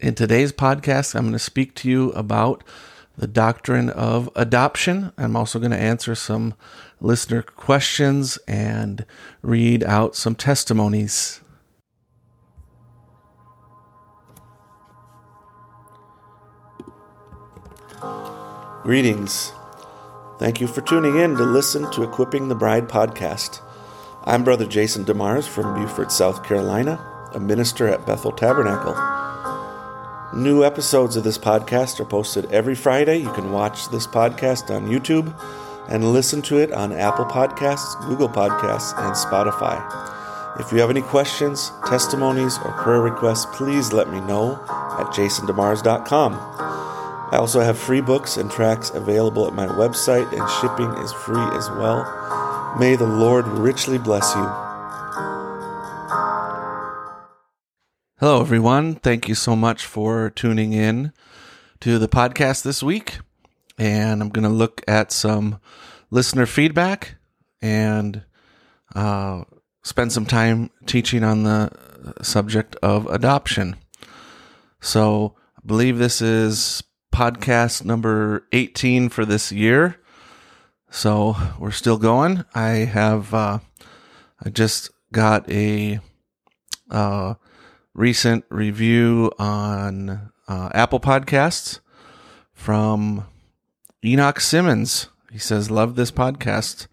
In today's podcast, I'm going to speak to you about the doctrine of adoption. I'm also going to answer some listener questions and read out some testimonies. Greetings. Thank you for tuning in to listen to Equipping the Bride podcast. I'm Brother Jason DeMars from Beaufort, South Carolina, a minister at Bethel Tabernacle. New episodes of this podcast are posted every Friday. You can watch this podcast on YouTube and listen to it on Apple Podcasts, Google Podcasts, and Spotify. If you have any questions, testimonies, or prayer requests, please let me know at jasondemars.com. I also have free books and tracks available at my website, and shipping is free as well. May the Lord richly bless you. Hello, everyone. Thank you so much for tuning in to the podcast this week. And I'm going to look at some listener feedback and uh, spend some time teaching on the subject of adoption. So I believe this is podcast number 18 for this year. So we're still going. I have, uh, I just got a, uh, recent review on uh, Apple Podcasts from Enoch Simmons. He says, Love this podcast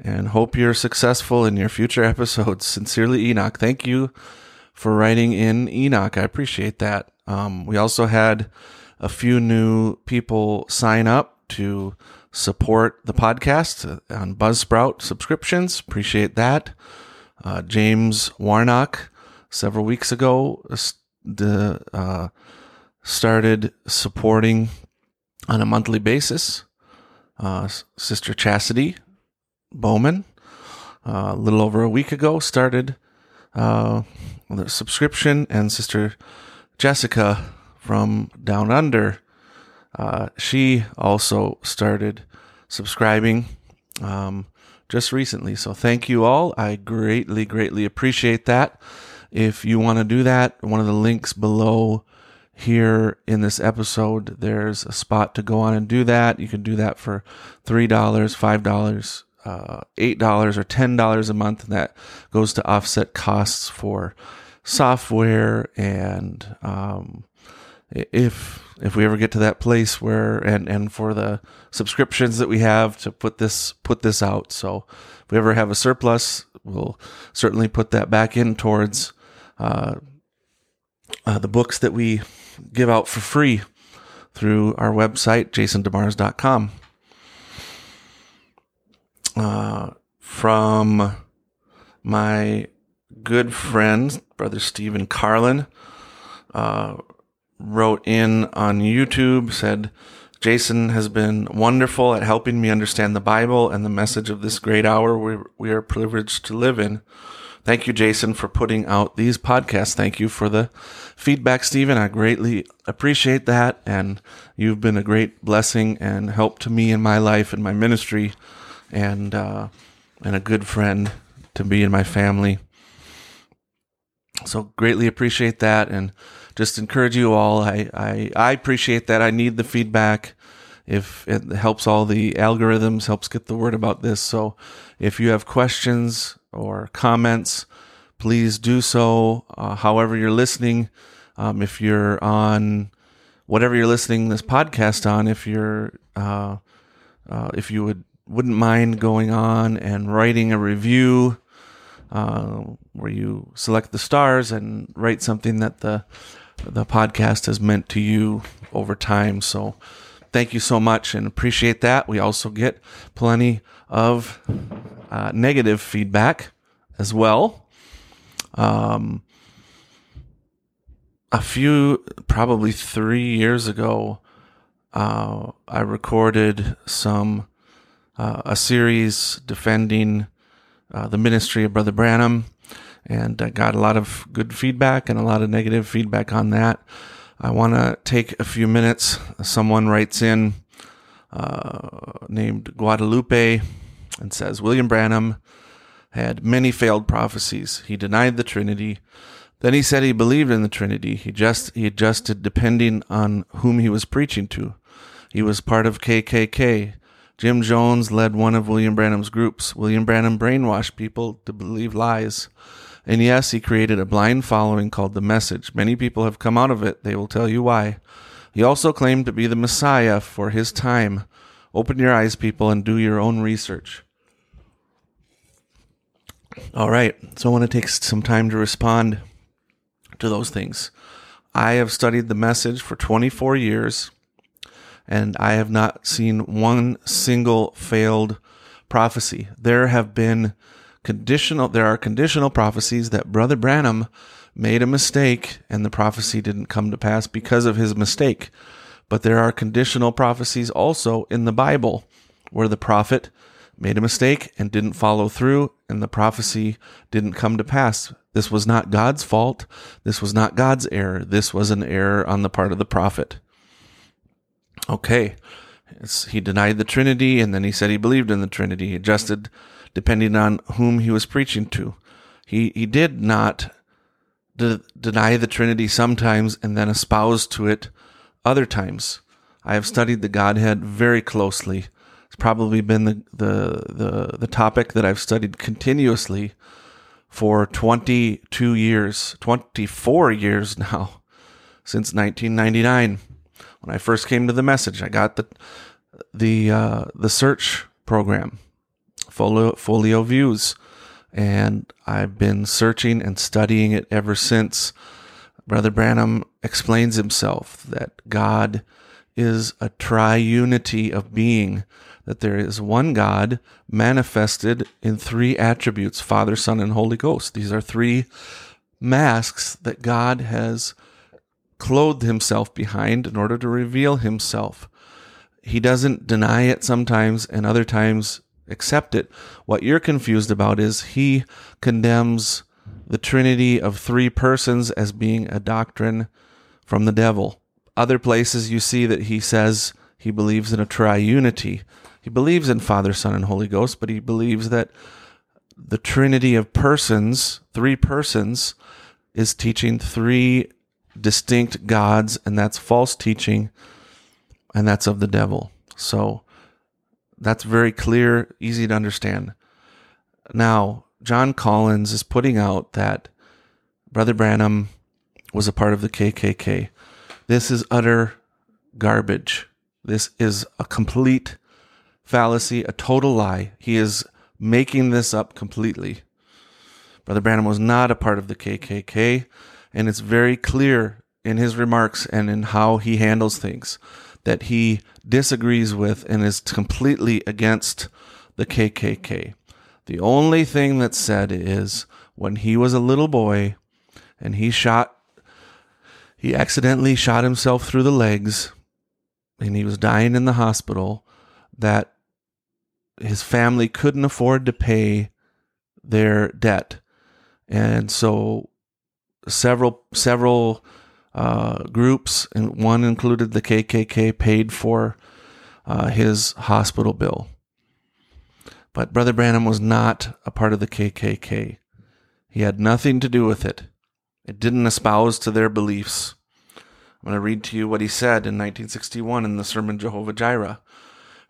and hope you're successful in your future episodes. Sincerely, Enoch. Thank you for writing in Enoch. I appreciate that. Um, we also had a few new people sign up to support the podcast on Buzzsprout subscriptions. Appreciate that. Uh, James Warnock several weeks ago the, uh, started supporting on a monthly basis uh, Sister Chastity Bowman. Uh, a little over a week ago, started uh, the subscription, and Sister Jessica from Down Under, uh, she also started subscribing um, just recently. So thank you all. I greatly, greatly appreciate that. If you want to do that, one of the links below here in this episode, there's a spot to go on and do that. You can do that for $3, $5, uh, $8, or $10 a month. And that goes to offset costs for software and, um, if if we ever get to that place where and and for the subscriptions that we have to put this put this out so if we ever have a surplus we'll certainly put that back in towards uh, uh, the books that we give out for free through our website, jasondemars.com. Uh, from my good friend, Brother Stephen Carlin, uh, wrote in on YouTube, said, Jason has been wonderful at helping me understand the Bible and the message of this great hour we, we are privileged to live in. Thank you, Jason, for putting out these podcasts. Thank you for the feedback, Stephen. I greatly appreciate that. And you've been a great blessing and help to me in my life and my ministry and, uh, and a good friend to be in my family. So greatly appreciate that and just encourage you all. I, I, I appreciate that. I need the feedback if it helps all the algorithms, helps get the word about this. So if you have questions or comments, please do so. Uh, however, you're listening, um, if you're on whatever you're listening this podcast on, if you're uh, uh, if you would wouldn't mind going on and writing a review uh, where you select the stars and write something that the the podcast has meant to you over time. So thank you so much and appreciate that. We also get plenty of uh, negative feedback as well. Um, a few, probably three years ago, uh, I recorded some uh, a series defending uh, the ministry of Brother Branham, and I got a lot of good feedback and a lot of negative feedback on that. I want to take a few minutes. Someone writes in uh, named Guadalupe and says William Branham had many failed prophecies. He denied the Trinity, Then he said he believed in the Trinity. He just he adjusted depending on whom he was preaching to. He was part of KKK. Jim Jones led one of William Branham's groups. William Branham brainwashed people to believe lies. And yes, he created a blind following called the Message. Many people have come out of it. They will tell you why. He also claimed to be the Messiah for his time. Open your eyes, people, and do your own research. All right, so I want to take some time to respond to those things. I have studied the message for 24 years, and I have not seen one single failed prophecy. There have been conditional, there are conditional prophecies that Brother Branham made a mistake and the prophecy didn't come to pass because of his mistake. But there are conditional prophecies also in the Bible where the prophet made a mistake and didn't follow through and the prophecy didn't come to pass. This was not God's fault. This was not God's error. This was an error on the part of the prophet. Okay. It's, he denied the Trinity and then he said he believed in the Trinity. He adjusted depending on whom he was preaching to. He, he did not de- deny the Trinity sometimes and then espouse to it other times. I have studied the Godhead very closely. It's probably been the, the, the, the topic that I've studied continuously for 22 years, 24 years now, since 1999. When I first came to the message, I got the, the, uh, the search program, Folio, Folio Views and I've been searching and studying it ever since. Brother Branham explains himself that God is a triunity of being, that there is one God manifested in three attributes Father, Son, and Holy Ghost. These are three masks that God has clothed himself behind in order to reveal himself. He doesn't deny it sometimes, and other times accept it. What you're confused about is he condemns the Trinity of three persons as being a doctrine from the devil. Other places you see that he says he believes in a triunity. He believes in Father, Son, and Holy Ghost, but he believes that the Trinity of persons, three persons, is teaching three distinct gods, and that's false teaching, and that's of the devil. So that's very clear, easy to understand. Now, John Collins is putting out that Brother Branham was a part of the KKK. This is utter garbage. This is a complete fallacy, a total lie. He is making this up completely. Brother Branham was not a part of the KKK, and it's very clear in his remarks and in how he handles things that he disagrees with and is completely against the KKK. The only thing that's said is when he was a little boy and he shot, he accidentally shot himself through the legs and he was dying in the hospital, that his family couldn't afford to pay their debt. And so several, several, uh, groups, and one included the KKK, paid for uh, his hospital bill. But Brother Branham was not a part of the KKK. He had nothing to do with it. It didn't espouse to their beliefs. I'm going to read to you what he said in 1961 in the sermon Jehovah Jireh.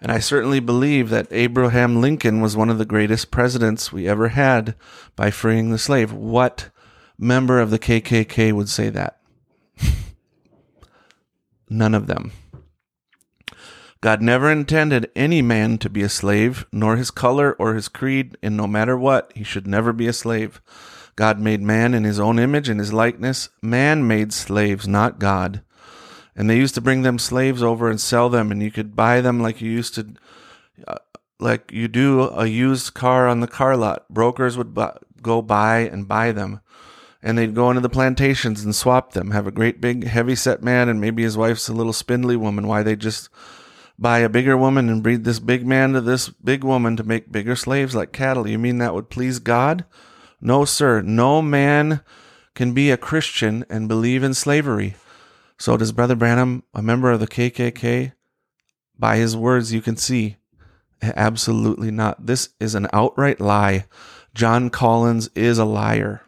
And I certainly believe that Abraham Lincoln was one of the greatest presidents we ever had by freeing the slave. What member of the KKK would say that? None of them. God never intended any man to be a slave, nor his color or his creed, and no matter what, he should never be a slave. God made man in his own image and his likeness. Man made slaves, not God. And they used to bring them slaves over and sell them, and you could buy them like you used to, uh, like you do a used car on the car lot. Brokers would bu- go buy and buy them and they'd go into the plantations and swap them. Have a great big heavy set man, and maybe his wife's a little spindly woman. Why they just buy a bigger woman and breed this big man to this big woman to make bigger slaves like cattle? You mean that would please God? No, sir. No man can be a Christian and believe in slavery. So does Brother Branham, a member of the KKK? By his words, you can see absolutely not. This is an outright lie. John Collins is a liar.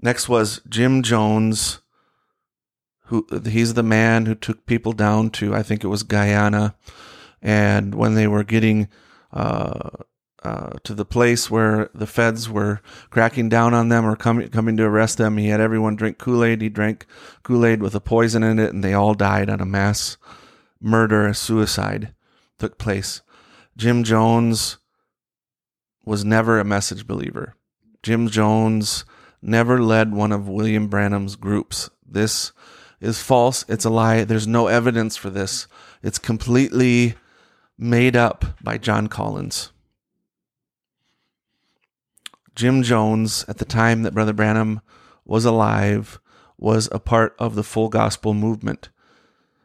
Next was Jim Jones, who he's the man who took people down to I think it was Guyana, and when they were getting uh, uh, to the place where the feds were cracking down on them or coming coming to arrest them, he had everyone drink Kool Aid. He drank Kool Aid with a poison in it, and they all died on a mass murder, a suicide took place. Jim Jones was never a message believer. Jim Jones never led one of William Branham's groups. This is false. It's a lie. There's no evidence for this. It's completely made up by John Collins. Jim Jones, at the time that Brother Branham was alive, was a part of the full gospel movement.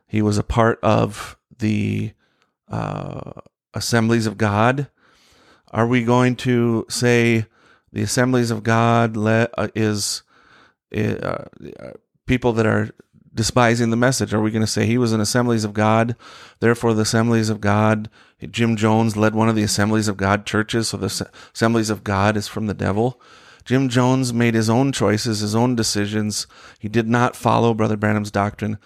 He was a part of the uh, assemblies of God. Are we going to say the assemblies of God le- uh, is uh, people that are despising the message? Are we going to say he was in assemblies of God, therefore the assemblies of God? Jim Jones led one of the assemblies of God churches, so the assemblies of God is from the devil. Jim Jones made his own choices, his own decisions. He did not follow Brother Branham's doctrine.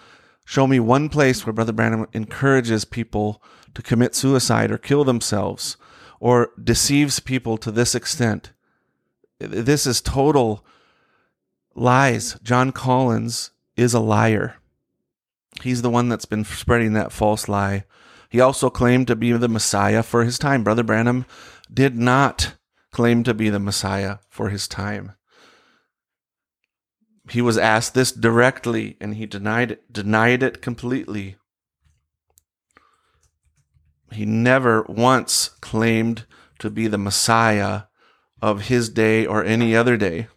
Show me one place where Brother Branham encourages people to commit suicide or kill themselves or deceives people to this extent. This is total lies. John Collins is a liar. He's the one that's been spreading that false lie. He also claimed to be the Messiah for his time. Brother Branham did not claim to be the Messiah for his time he was asked this directly and he denied it, denied it completely. He never once claimed to be the Messiah of his day or any other day.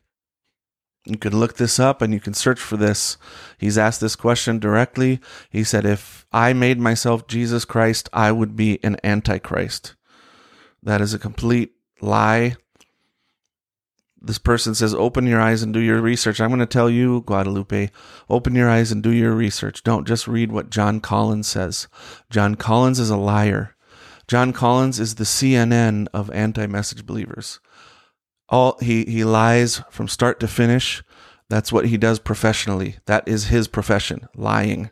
You can look this up and you can search for this. He's asked this question directly. He said, If I made myself Jesus Christ, I would be an antichrist. That is a complete lie this person says, open your eyes and do your research. I'm going to tell you, Guadalupe, open your eyes and do your research. Don't just read what John Collins says. John Collins is a liar. John Collins is the CNN of anti message believers. All he, he lies from start to finish. That's what he does professionally. That is his profession, lying.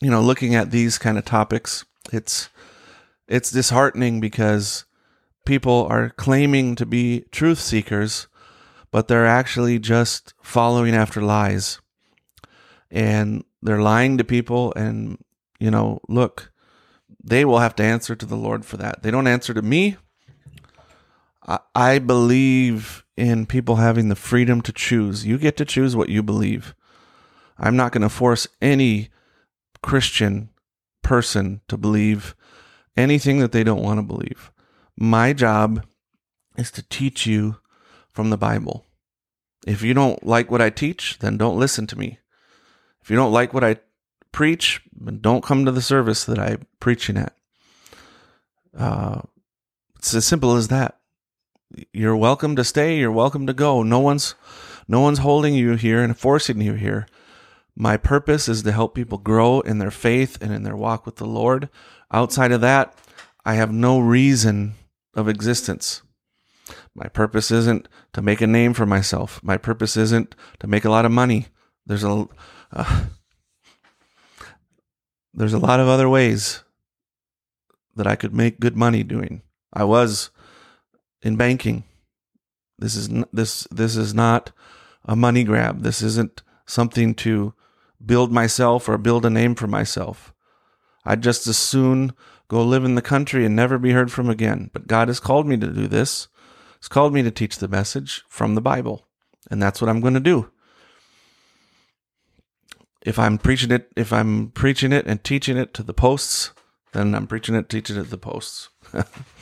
You know, looking at these kind of topics, it's it's disheartening because people are claiming to be truth seekers but they're actually just following after lies. And they're lying to people. And, you know, look, they will have to answer to the Lord for that. They don't answer to me. I, believe in people having the freedom to choose. You get to choose what you believe. I'm not going to force any Christian person to believe anything that they don't want to believe. My job is to teach you from the Bible. If you don't like what I teach, then don't listen to me. If you don't like what I preach, then don't come to the service that I'm preaching at. Uh, it's as simple as that. You're welcome to stay. You're welcome to go. No one's, no one's holding you here and forcing you here. My purpose is to help people grow in their faith and in their walk with the Lord. Outside of that, I have no reason of existence. My purpose isn't to make a name for myself. My purpose isn't to make a lot of money. There's a uh, there's a lot of other ways that I could make good money doing. I was in banking. This is n- this this is not a money grab. This isn't something to build myself or build a name for myself. I'd just as soon go live in the country and never be heard from again. But God has called me to do this. He's called me to teach the message from the Bible, and that's what I'm going to do. If I'm preaching it, if I'm preaching it and teaching it to the posts, then I'm preaching it, teaching it to the posts.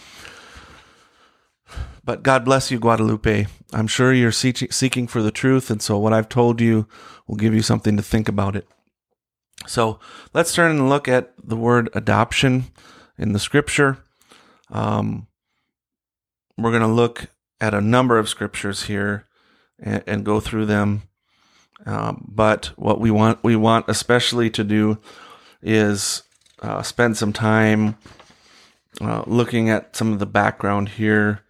but God bless you, Guadalupe. I'm sure you're seeking for the truth, and so what I've told you will give you something to think about it. So let's turn and look at the word adoption in the scripture. Um, we're going to look at a number of scriptures here and, and go through them. Um, but what we want, we want especially to do is uh, spend some time uh, looking at some of the background here.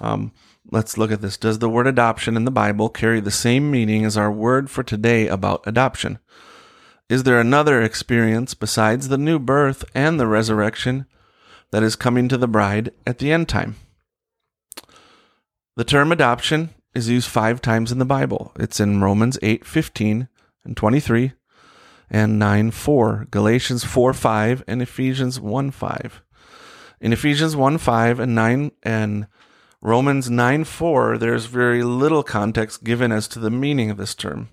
Um, Let's look at this. Does the word adoption in the Bible carry the same meaning as our word for today about adoption? Is there another experience besides the new birth and the resurrection that is coming to the bride at the end time? The term adoption is used five times in the Bible. It's in Romans 8 15 and 23 and 9 4, Galatians 4 5, and Ephesians 1 5. In Ephesians 1 5 and 9 and Romans 9 4, there's very little context given as to the meaning of this term.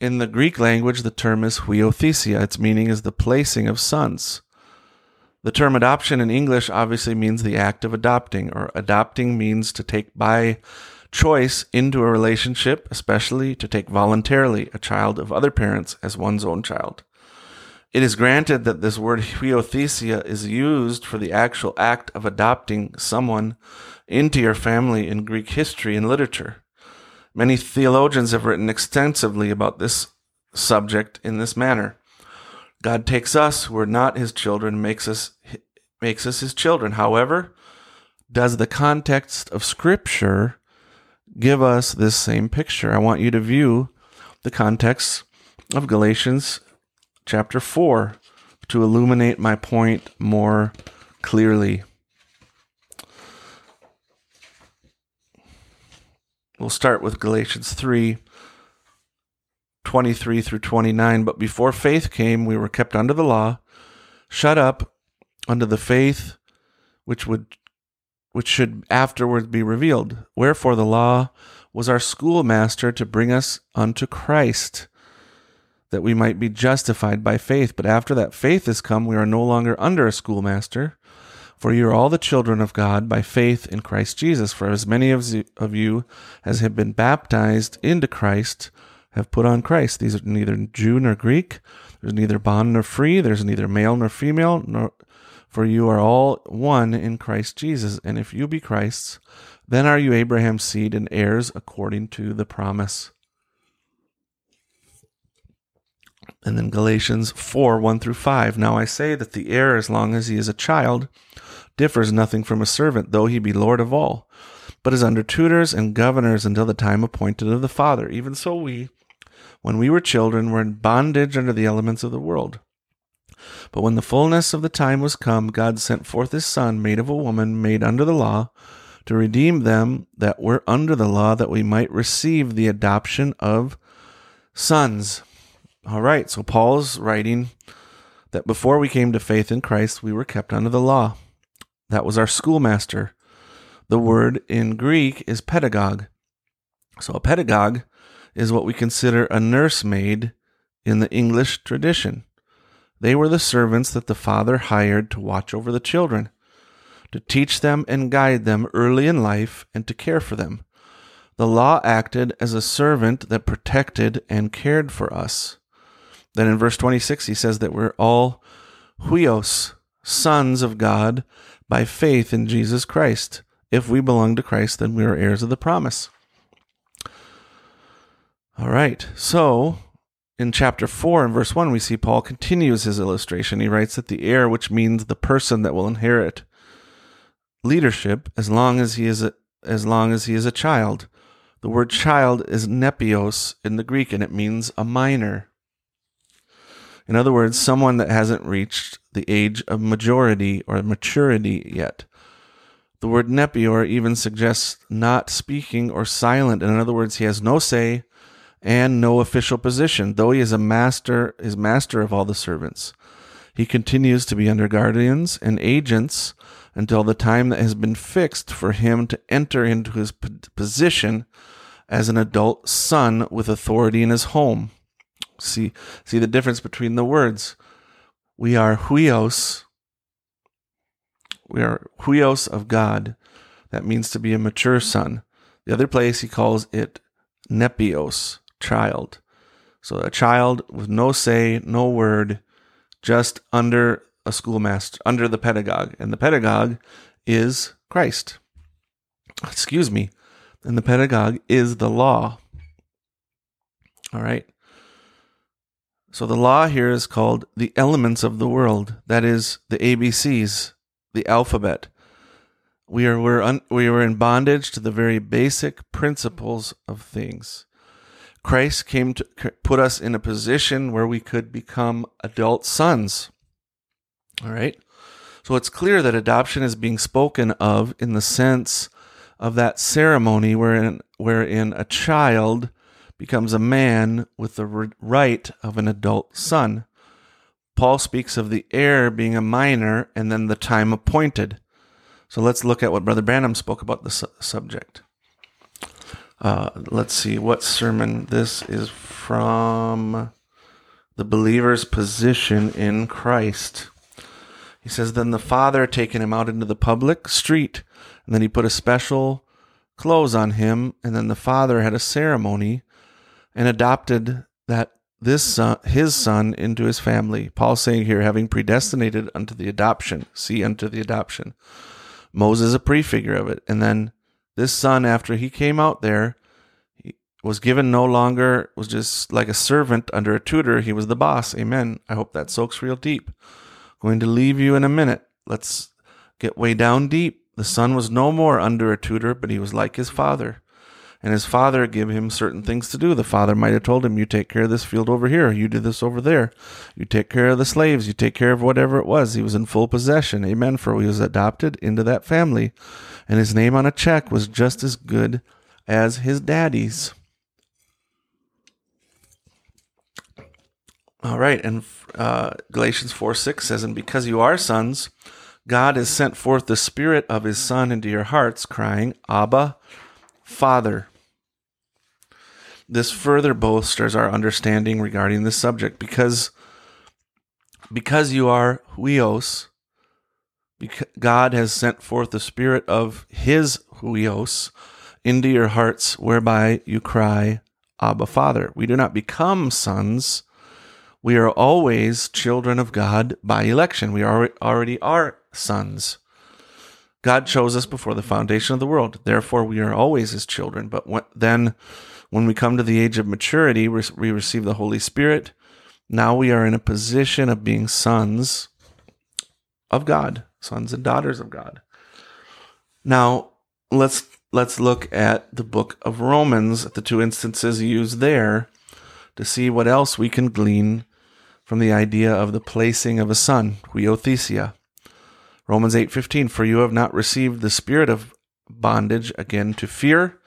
In the Greek language, the term is huiothesia. Its meaning is the placing of sons. The term adoption in English obviously means the act of adopting, or adopting means to take by choice into a relationship, especially to take voluntarily a child of other parents as one's own child. It is granted that this word huiothesia is used for the actual act of adopting someone into your family in Greek history and literature. Many theologians have written extensively about this subject in this manner. God takes us who are not his children, makes us makes us his children. However, does the context of scripture give us this same picture? I want you to view the context of Galatians chapter 4 to illuminate my point more clearly. We'll start with Galatians 3 23 through 29. But before faith came, we were kept under the law, shut up under the faith which would which should afterwards be revealed. Wherefore the law was our schoolmaster to bring us unto Christ that we might be justified by faith. But after that faith is come, we are no longer under a schoolmaster. For you are all the children of God by faith in Christ Jesus. For as many of you as have been baptized into Christ have put on Christ. These are neither Jew nor Greek. There's neither bond nor free. There's neither male nor female. Nor, for you are all one in Christ Jesus. And if you be Christ's, then are you Abraham's seed and heirs according to the promise. And then Galatians 4 1 through 5. Now I say that the heir, as long as he is a child, differs nothing from a servant, though he be Lord of all, but is under tutors and governors until the time appointed of the Father. Even so, we, when we were children, were in bondage under the elements of the world. But when the fullness of the time was come, God sent forth his Son, made of a woman, made under the law, to redeem them that were under the law, that we might receive the adoption of sons. All right, so Paul's writing that before we came to faith in Christ, we were kept under the law. That was our schoolmaster. The word in Greek is pedagogue. So a pedagogue is what we consider a nursemaid in the English tradition. They were the servants that the father hired to watch over the children, to teach them and guide them early in life, and to care for them. The law acted as a servant that protected and cared for us. Then in verse 26, he says that we're all huios, sons of God, by faith in Jesus Christ. If we belong to Christ, then we are heirs of the promise. All right, so in chapter 4 and verse 1, we see Paul continues his illustration. He writes that the heir, which means the person that will inherit leadership as long as he is a, as long as he is a child. The word child is nepios in the Greek, and it means a minor. In other words, someone that hasn't reached the age of majority or maturity yet. The word nepios even suggests not speaking or silent. In other words, he has no say and no official position, though he is a master, is master of all the servants. He continues to be under guardians and agents until the time that has been fixed for him to enter into his position as an adult son with authority in his home. See, see the difference between the words. We are huios. We are huios of God. That means to be a mature son. The other place he calls it nepios, child. So a child with no say, no word, just under a schoolmaster, under the pedagogue. And the pedagogue is Christ. Excuse me. And the pedagogue is the law. All right. So the law here is called the elements of the world. That is the ABCs, the alphabet. We are we're un, we were in bondage to the very basic principles of things. Christ came to put us in a position where we could become adult sons. All right. So it's clear that adoption is being spoken of in the sense of that ceremony wherein, wherein a child becomes a man with the right of an adult son. Paul speaks of the heir being a minor and then the time appointed. So let's look at what Brother Branham spoke about the su- subject. Uh, let's see what sermon this is from. The believer's position in Christ. He says, Then the father taken him out into the public street, and then he put a special clothes on him, and then the father had a ceremony and adopted that this son, his son into his family. Paul saying here, having predestinated unto the adoption, see unto the adoption. Moses a prefigure of it. And then this son, after he came out there, he was given no longer, was just like a servant under a tutor. He was the boss. Amen. I hope that soaks real deep. Going to leave you in a minute. Let's get way down deep. The son was no more under a tutor, but he was like his father and his father gave him certain things to do. The father might have told him, You take care of this field over here, you do this over there, you take care of the slaves, you take care of whatever it was. He was in full possession. Amen. For he was adopted into that family, and his name on a check was just as good as his daddy's. All right, and uh, Galatians 4 6 says, And because you are sons, God has sent forth the Spirit of His Son into your hearts, crying, Abba, Father. This further bolsters our understanding regarding this subject because because you are huios, God has sent forth the spirit of his huios into your hearts, whereby you cry, Abba, Father. We do not become sons. We are always children of God by election. We are, already are sons. God chose us before the foundation of the world. Therefore, we are always his children. But when, then, when we come to the age of maturity, we receive the Holy Spirit. Now we are in a position of being sons of God, sons and daughters of God. Now, let's let's look at the book of Romans, the two instances used there, to see what else we can glean from the idea of the placing of a son, huiothesia. Romans 8:15 For you have not received the spirit of bondage again to fear,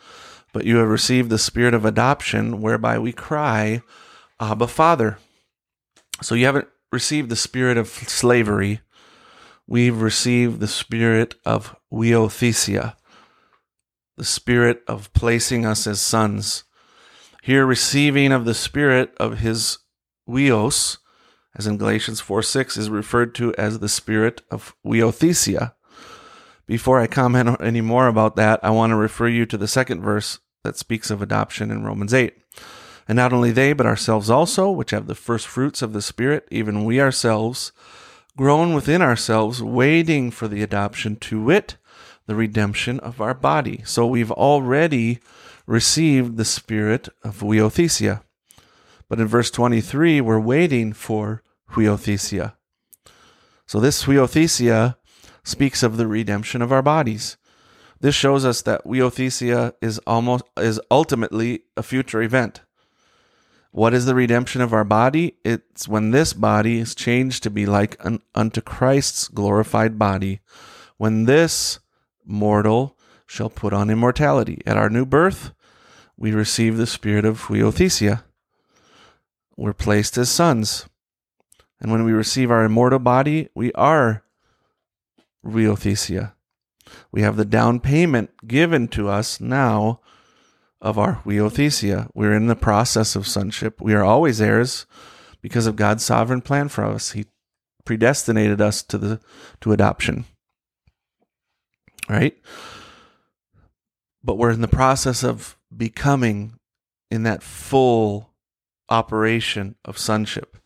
but you have received the spirit of adoption whereby we cry, Abba Father. So you haven't received the spirit of slavery. We've received the spirit of huiothesia, the spirit of placing us as sons. Here, receiving of the spirit of his huios, as in Galatians 4 6, is referred to as the spirit of huiothesia. Before I comment any more about that, I want to refer you to the second verse that speaks of adoption in Romans 8. And not only they, but ourselves also, which have the first fruits of the Spirit, even we ourselves, groan within ourselves, waiting for the adoption to wit, the redemption of our body. So we've already received the spirit of huiothesia. But in verse 23, we're waiting for huiothesia. So this huiothesia speaks of the redemption of our bodies. This shows us that huiothesia is almost is ultimately a future event. What is the redemption of our body? It's when this body is changed to be like un, unto Christ's glorified body, when this mortal shall put on immortality. At our new birth, we receive the spirit of huiothesia we're placed as sons. And when we receive our immortal body, we are huiothesia. We have the down payment given to us now of our huiothesia. We're in the process of sonship. We are always heirs because of God's sovereign plan for us. He predestinated us to the to adoption. Right? But we're in the process of becoming in that full operation of sonship.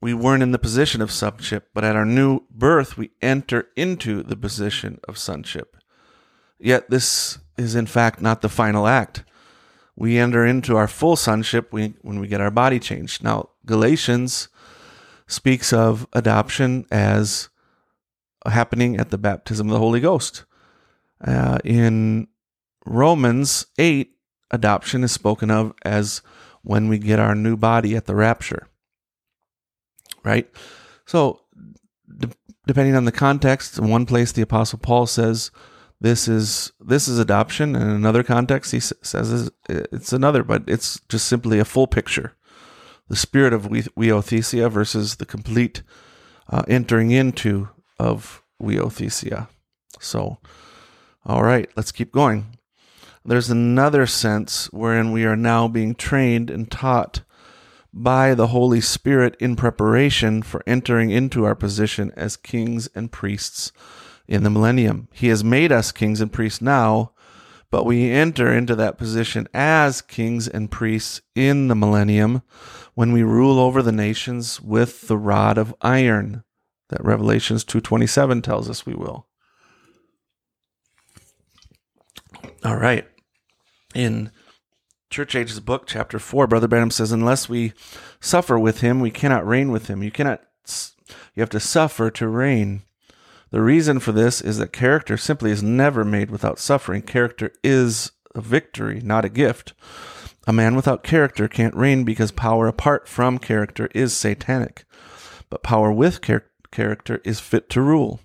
We weren't in the position of sonship, but at our new birth, we enter into the position of sonship. Yet this is in fact not the final act. We enter into our full sonship when we get our body changed. Now, Galatians speaks of adoption as happening at the baptism of the Holy Ghost. Uh, in Romans 8, adoption is spoken of as when we get our new body at the rapture. Right? So, de- depending on the context, in one place the apostle Paul says this is this is adoption, and in another context he s- says it's another, but it's just simply a full picture. The spirit of huiothesia versus the complete uh, entering into of huiothesia. So, all right, let's keep going. There's another sense wherein we are now being trained and taught by the Holy Spirit in preparation for entering into our position as kings and priests in the millennium. He has made us kings and priests now, but we enter into that position as kings and priests in the millennium when we rule over the nations with the rod of iron that Revelations 2:27 tells us we will. All right. In Church Ages book, chapter 4, Brother Branham says, Unless we suffer with him, we cannot reign with him. You cannot, you have to suffer to reign. The reason for this is that character simply is never made without suffering. Character is a victory, not a gift. A man without character can't reign because power apart from character is satanic. But power with char- character is fit to rule.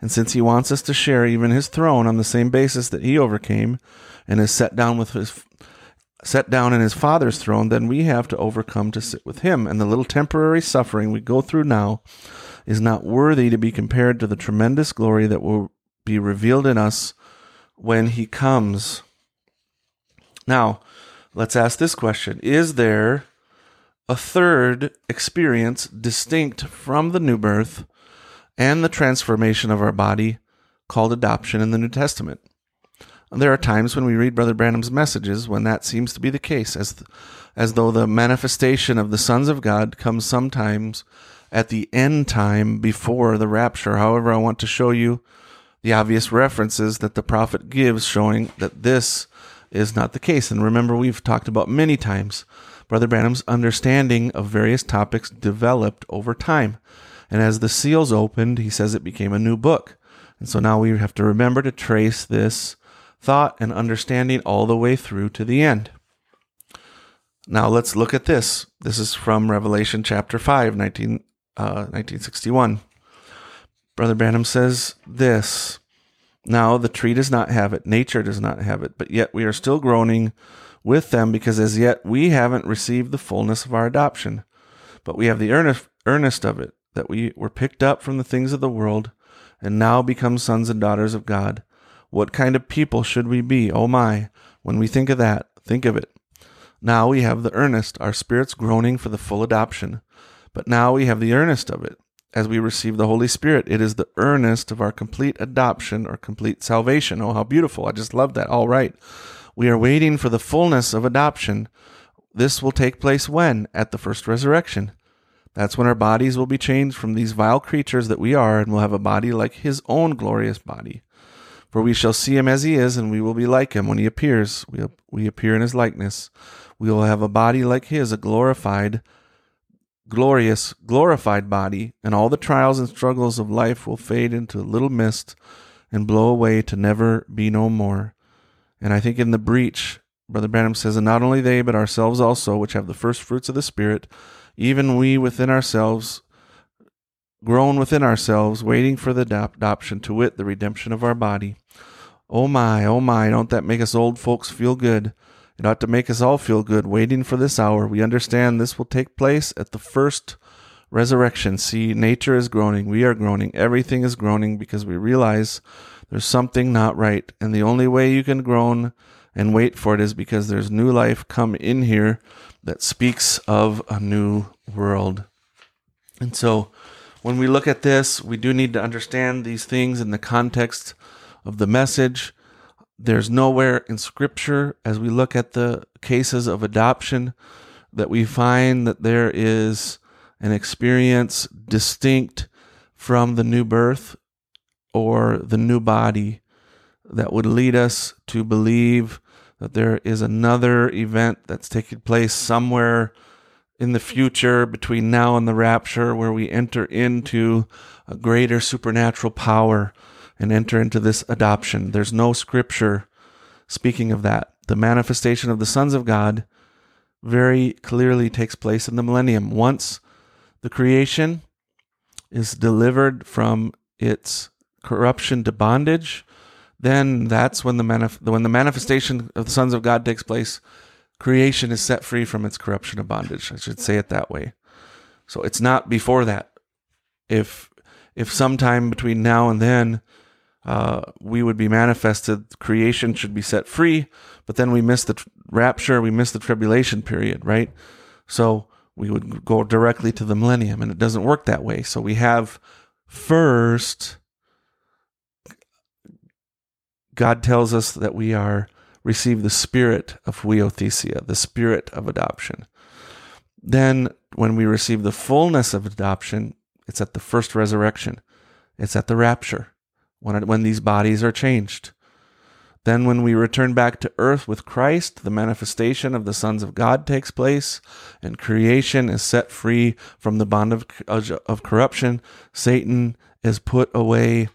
And since he wants us to share even his throne on the same basis that he overcame and is set down with his set down in his father's throne, then we have to overcome to sit with him. And the little temporary suffering we go through now is not worthy to be compared to the tremendous glory that will be revealed in us when he comes. Now, let's ask this question Is there a third experience distinct from the new birth and the transformation of our body called adoption in the New Testament. There are times when we read Brother Branham's messages when that seems to be the case, as, th- as though the manifestation of the sons of God comes sometimes at the end time before the rapture. However, I want to show you the obvious references that the prophet gives showing that this is not the case. And remember, we've talked about many times Brother Branham's understanding of various topics developed over time. And as the seals opened, he says it became a new book. And so now we have to remember to trace this thought and understanding all the way through to the end. Now let's look at this. This is from Revelation chapter 5, 19, uh, 1961. Brother Branham says this Now the tree does not have it, nature does not have it, but yet we are still groaning with them because as yet we haven't received the fullness of our adoption. But we have the earnest, earnest of it, that we were picked up from the things of the world and now become sons and daughters of God. What kind of people should we be? Oh my, when we think of that, think of it. Now we have the earnest, our spirits groaning for the full adoption. But now we have the earnest of it. As we receive the Holy Spirit, it is the earnest of our complete adoption or complete salvation. Oh, how beautiful. I just love that. All right. We are waiting for the fullness of adoption. This will take place when? At the first resurrection. That's when our bodies will be changed from these vile creatures that we are, and will have a body like his own glorious body. For we shall see him as he is, and we will be like him when he appears. We, we appear in his likeness. We will have a body like his, a glorified, glorious, glorified body, and all the trials and struggles of life will fade into a little mist and blow away to never be no more. And I think in the breach, Brother Branham says, and not only they, but ourselves also, which have the first fruits of the Spirit, even we within ourselves, groan within ourselves, waiting for the adoption, to wit, the redemption of our body. Oh my, oh my, don't that make us old folks feel good? It ought to make us all feel good, waiting for this hour. We understand this will take place at the first resurrection. See, nature is groaning. We are groaning. Everything is groaning because we realize there's something not right. And the only way you can groan and wait for it is because there's new life come in here that speaks of a new world. And so when we look at this, we do need to understand these things in the context of the message. There's nowhere in Scripture, as we look at the cases of adoption, that we find that there is an experience distinct from the new birth or the new body that would lead us to believe that there is another event that's taking place somewhere in the future between now and the rapture where we enter into a greater supernatural power and enter into this adoption. There's no scripture speaking of that. The manifestation of the sons of God very clearly takes place in the millennium. Once the creation is delivered from its corruption to bondage, then that's when the manif- when the manifestation of the sons of God takes place. Creation is set free from its corruption of bondage. I should say it that way. So it's not before that. If if sometime between now and then uh, we would be manifested, creation should be set free, but then we miss the t- rapture, we miss the tribulation period, right? So we would go directly to the millennium, and it doesn't work that way. So we have first, God tells us that we are receive the spirit of huiothesia, the spirit of adoption. Then, when we receive the fullness of adoption, it's at the first resurrection. It's at the rapture, when, when these bodies are changed. Then, when we return back to earth with Christ, the manifestation of the sons of God takes place, and creation is set free from the bond of, of corruption. Satan is put away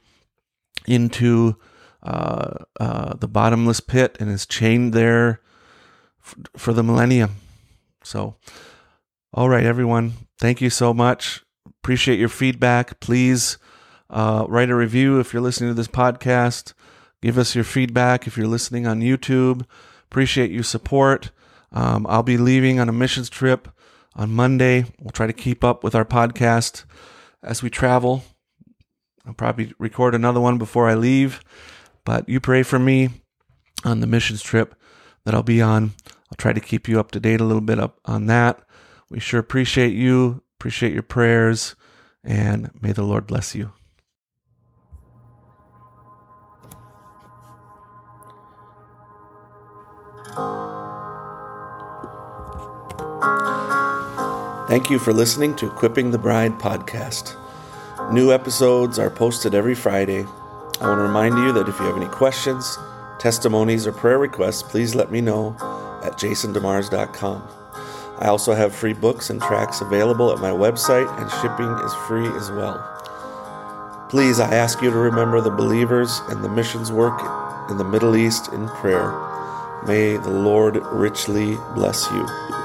into uh, uh, the bottomless pit and is chained there f- for the millennium. So, all right, everyone, thank you so much. Appreciate your feedback. Please uh, write a review if you're listening to this podcast. Give us your feedback if you're listening on YouTube. Appreciate your support. Um, I'll be leaving on a missions trip on Monday. We'll try to keep up with our podcast as we travel. I'll probably record another one before I leave. But you pray for me on the missions trip that I'll be on. I'll try to keep you up to date a little bit up on that. We sure appreciate you, appreciate your prayers, and may the Lord bless you. Thank you for listening to Equipping the Bride podcast. New episodes are posted every Friday. I want to remind you that if you have any questions, testimonies, or prayer requests, please let me know at jasondemars.com. I also have free books and tracks available at my website, and shipping is free as well. Please, I ask you to remember the believers and the missions work in the Middle East in prayer. May the Lord richly bless you.